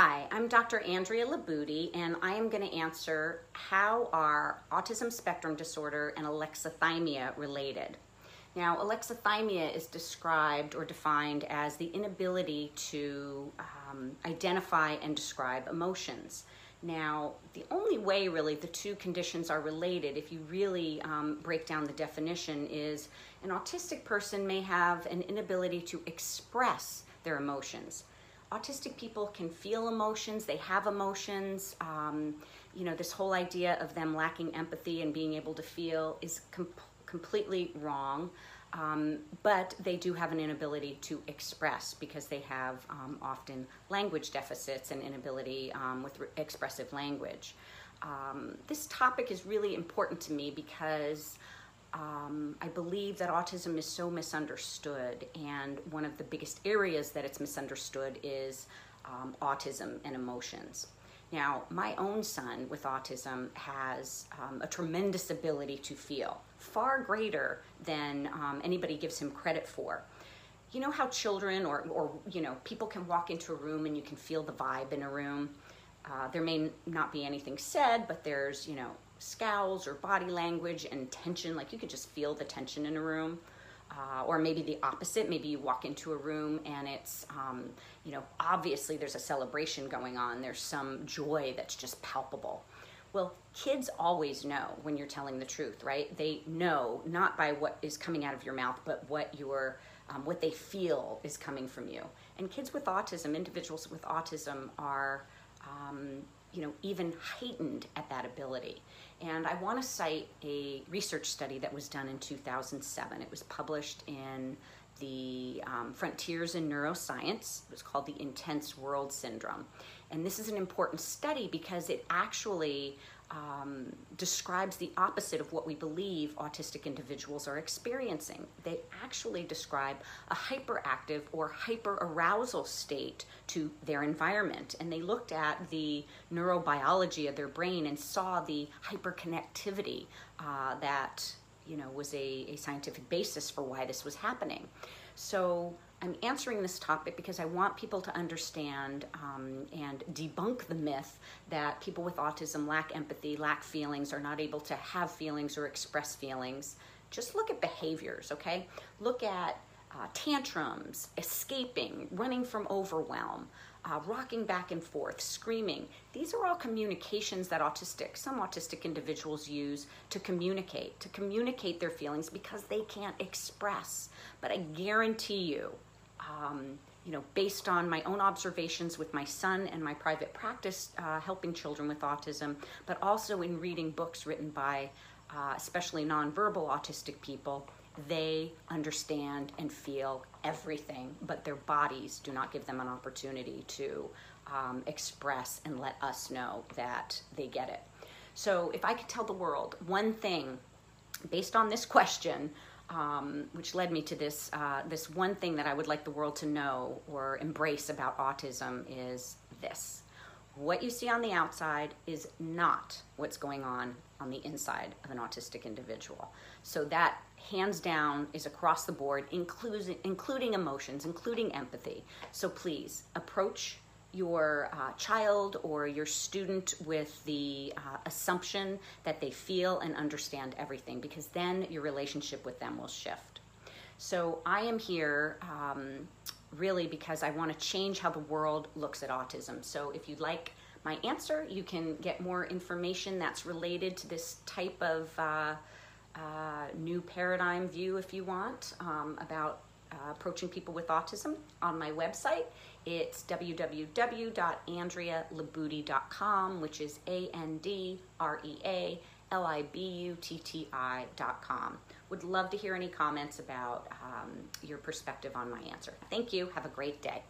Hi, I'm Dr. Andrea Libutti, and I am going to answer how are autism spectrum disorder and alexithymia related? Now, alexithymia is described or defined as the inability to um, identify and describe emotions. Now, the only way really the two conditions are related, if you really um, break down the definition, is an autistic person may have an inability to express their emotions autistic people can feel emotions, they have emotions. Um, you know, this whole idea of them lacking empathy and being able to feel is com- completely wrong. Um, but they do have an inability to express because they have um, often language deficits and inability um, with re- expressive language. Um, this topic is really important to me because um, I believe that autism is so misunderstood, and one of the biggest areas that it's misunderstood is um, autism and emotions. Now, my own son with autism has um, a tremendous ability to feel, far greater than um, anybody gives him credit for. You know how children or, or you know people can walk into a room and you can feel the vibe in a room. Uh, there may not be anything said, but there's you know scowls or body language and tension. Like you could just feel the tension in a room. Uh, or maybe the opposite. Maybe you walk into a room and it's, um, you know, obviously there's a celebration going on. There's some joy that's just palpable. Well, kids always know when you're telling the truth, right? They know not by what is coming out of your mouth, but what your um, what they feel is coming from you. And kids with autism, individuals with autism, are um, you know, even heightened at that ability. And I want to cite a research study that was done in 2007. It was published in the um, Frontiers in Neuroscience. It was called the Intense World Syndrome. And this is an important study because it actually um, describes the opposite of what we believe autistic individuals are experiencing. They actually describe a hyperactive or hyperarousal state to their environment. And they looked at the neurobiology of their brain and saw the hyperconnectivity uh, that you know was a, a scientific basis for why this was happening. So I'm answering this topic because I want people to understand um, and debunk the myth that people with autism lack empathy, lack feelings, are not able to have feelings or express feelings. Just look at behaviors, okay? Look at uh, tantrums, escaping, running from overwhelm, uh, rocking back and forth, screaming. These are all communications that autistic, some autistic individuals use to communicate, to communicate their feelings because they can't express. But I guarantee you, um, you know, based on my own observations with my son and my private practice uh, helping children with autism, but also in reading books written by uh, especially nonverbal autistic people, they understand and feel everything, but their bodies do not give them an opportunity to um, express and let us know that they get it. So, if I could tell the world one thing based on this question, um, which led me to this uh, this one thing that I would like the world to know or embrace about autism is this: what you see on the outside is not what's going on on the inside of an autistic individual. So that hands down is across the board, including including emotions, including empathy. So please approach your uh, child or your student with the uh, assumption that they feel and understand everything because then your relationship with them will shift. So I am here um, really because I want to change how the world looks at autism. So if you'd like my answer, you can get more information that's related to this type of uh, uh new paradigm view if you want um, about uh, approaching people with autism on my website. It's www.andrealibutti.com, which is A N D R E A L I B U T T com. Would love to hear any comments about um, your perspective on my answer. Thank you. Have a great day.